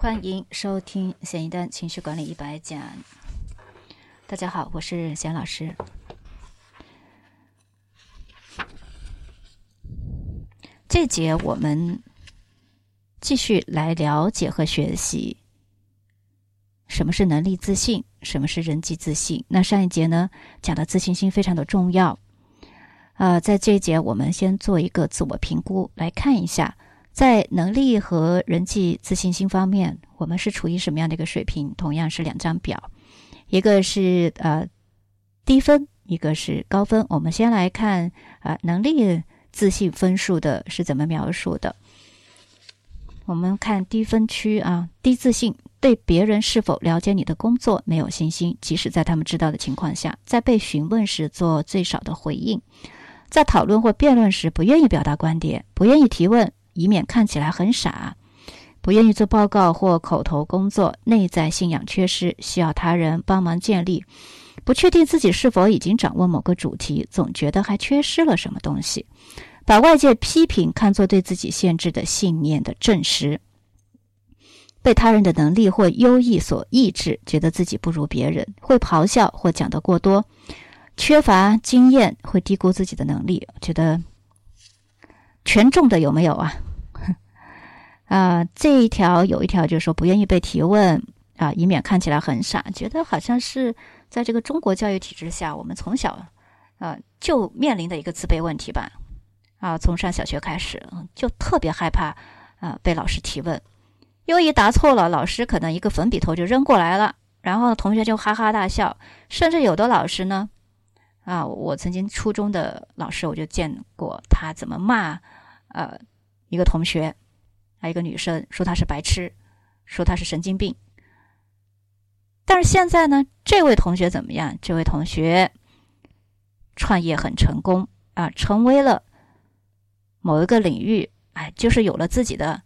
欢迎收听咸一丹情绪管理一百讲。大家好，我是咸老师。这节我们继续来了解和学习什么是能力自信，什么是人际自信。那上一节呢讲的自信心非常的重要。呃，在这一节我们先做一个自我评估，来看一下。在能力和人际自信心方面，我们是处于什么样的一个水平？同样是两张表，一个是呃低分，一个是高分。我们先来看啊，能力自信分数的是怎么描述的？我们看低分区啊，低自信，对别人是否了解你的工作没有信心，即使在他们知道的情况下，在被询问时做最少的回应，在讨论或辩论时不愿意表达观点，不愿意提问。以免看起来很傻，不愿意做报告或口头工作，内在信仰缺失，需要他人帮忙建立，不确定自己是否已经掌握某个主题，总觉得还缺失了什么东西，把外界批评看作对自己限制的信念的证实，被他人的能力或优异所抑制，觉得自己不如别人，会咆哮或讲得过多，缺乏经验，会低估自己的能力，觉得权重的有没有啊？啊，这一条有一条就是说不愿意被提问啊，以免看起来很傻。觉得好像是在这个中国教育体制下，我们从小啊就面临的一个自卑问题吧。啊，从上小学开始就特别害怕啊被老师提问，因为一答错了，老师可能一个粉笔头就扔过来了，然后同学就哈哈大笑，甚至有的老师呢，啊，我曾经初中的老师我就见过他怎么骂呃一个同学。还有一个女生说她是白痴，说她是神经病。但是现在呢，这位同学怎么样？这位同学创业很成功啊，成为了某一个领域，哎，就是有了自己的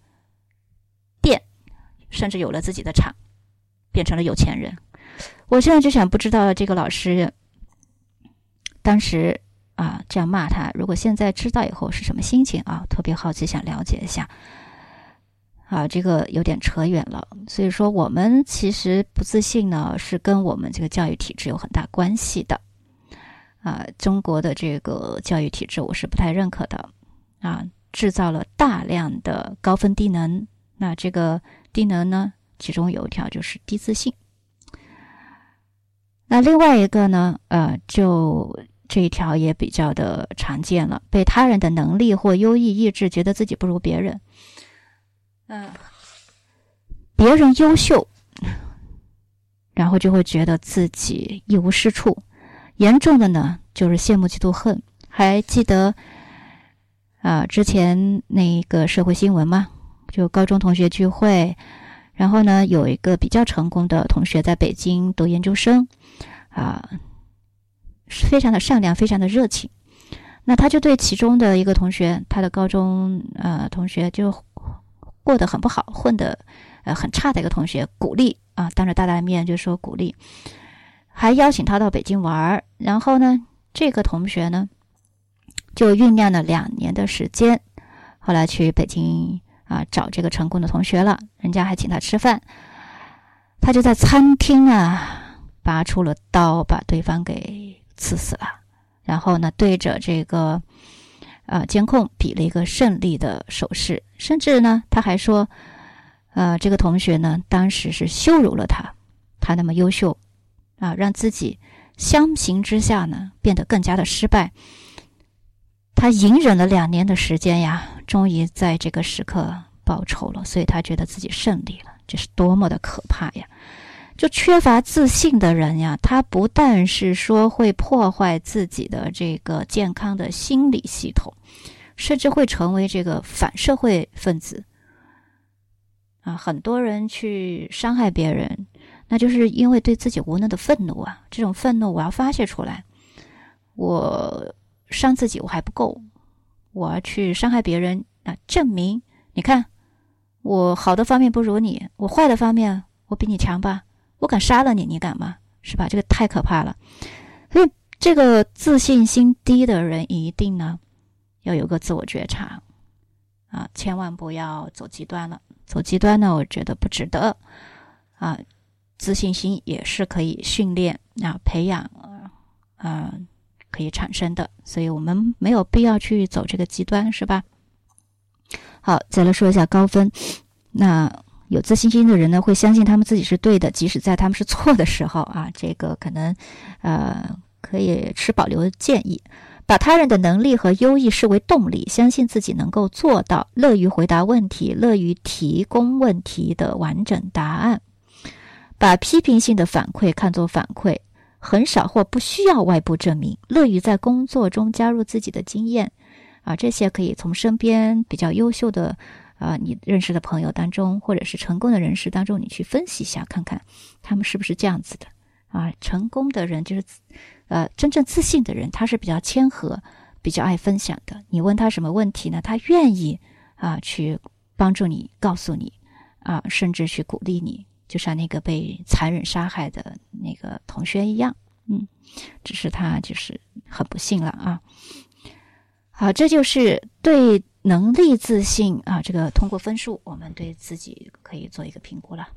店，甚至有了自己的厂，变成了有钱人。我现在就想不知道这个老师当时啊这样骂他，如果现在知道以后是什么心情啊？特别好奇，想了解一下。啊，这个有点扯远了。所以说，我们其实不自信呢，是跟我们这个教育体制有很大关系的。啊，中国的这个教育体制，我是不太认可的。啊，制造了大量的高分低能。那这个低能呢，其中有一条就是低自信。那另外一个呢，呃，就这一条也比较的常见了，被他人的能力或优异意志，觉得自己不如别人。嗯，别人优秀，然后就会觉得自己一无是处。严重的呢，就是羡慕、嫉妒、恨。还记得啊，之前那个社会新闻吗？就高中同学聚会，然后呢，有一个比较成功的同学在北京读研究生，啊，非常的善良，非常的热情。那他就对其中的一个同学，他的高中呃同学就。过得很不好，混的呃很差的一个同学，鼓励啊，当着大家的面就说鼓励，还邀请他到北京玩儿。然后呢，这个同学呢就酝酿了两年的时间，后来去北京啊找这个成功的同学了，人家还请他吃饭，他就在餐厅啊拔出了刀，把对方给刺死了，然后呢对着这个。啊！监控比了一个胜利的手势，甚至呢，他还说：“呃，这个同学呢，当时是羞辱了他，他那么优秀，啊，让自己相形之下呢，变得更加的失败。他隐忍了两年的时间呀，终于在这个时刻报仇了，所以他觉得自己胜利了，这是多么的可怕呀！”就缺乏自信的人呀，他不但是说会破坏自己的这个健康的心理系统，甚至会成为这个反社会分子。啊，很多人去伤害别人，那就是因为对自己无能的愤怒啊！这种愤怒我要发泄出来，我伤自己我还不够，我要去伤害别人啊！证明你看，我好的方面不如你，我坏的方面我比你强吧？我敢杀了你，你敢吗？是吧？这个太可怕了。所以，这个自信心低的人一定呢要有个自我觉察啊，千万不要走极端了。走极端呢，我觉得不值得啊。自信心也是可以训练啊、培养啊，可以产生的，所以我们没有必要去走这个极端，是吧？好，再来说一下高分。那有自信心的人呢，会相信他们自己是对的，即使在他们是错的时候啊，这个可能呃可以持保留建议。把他人的能力和优异视为动力，相信自己能够做到，乐于回答问题，乐于提供问题的完整答案。把批评性的反馈看作反馈，很少或不需要外部证明，乐于在工作中加入自己的经验。啊，这些可以从身边比较优秀的啊你认识的朋友当中，或者是成功的人士当中，你去分析一下，看看他们是不是这样子的。啊，成功的人就是。呃，真正自信的人，他是比较谦和，比较爱分享的。你问他什么问题呢？他愿意啊去帮助你，告诉你啊，甚至去鼓励你，就像那个被残忍杀害的那个同学一样。嗯，只是他就是很不幸了啊。好，这就是对能力自信啊，这个通过分数，我们对自己可以做一个评估了。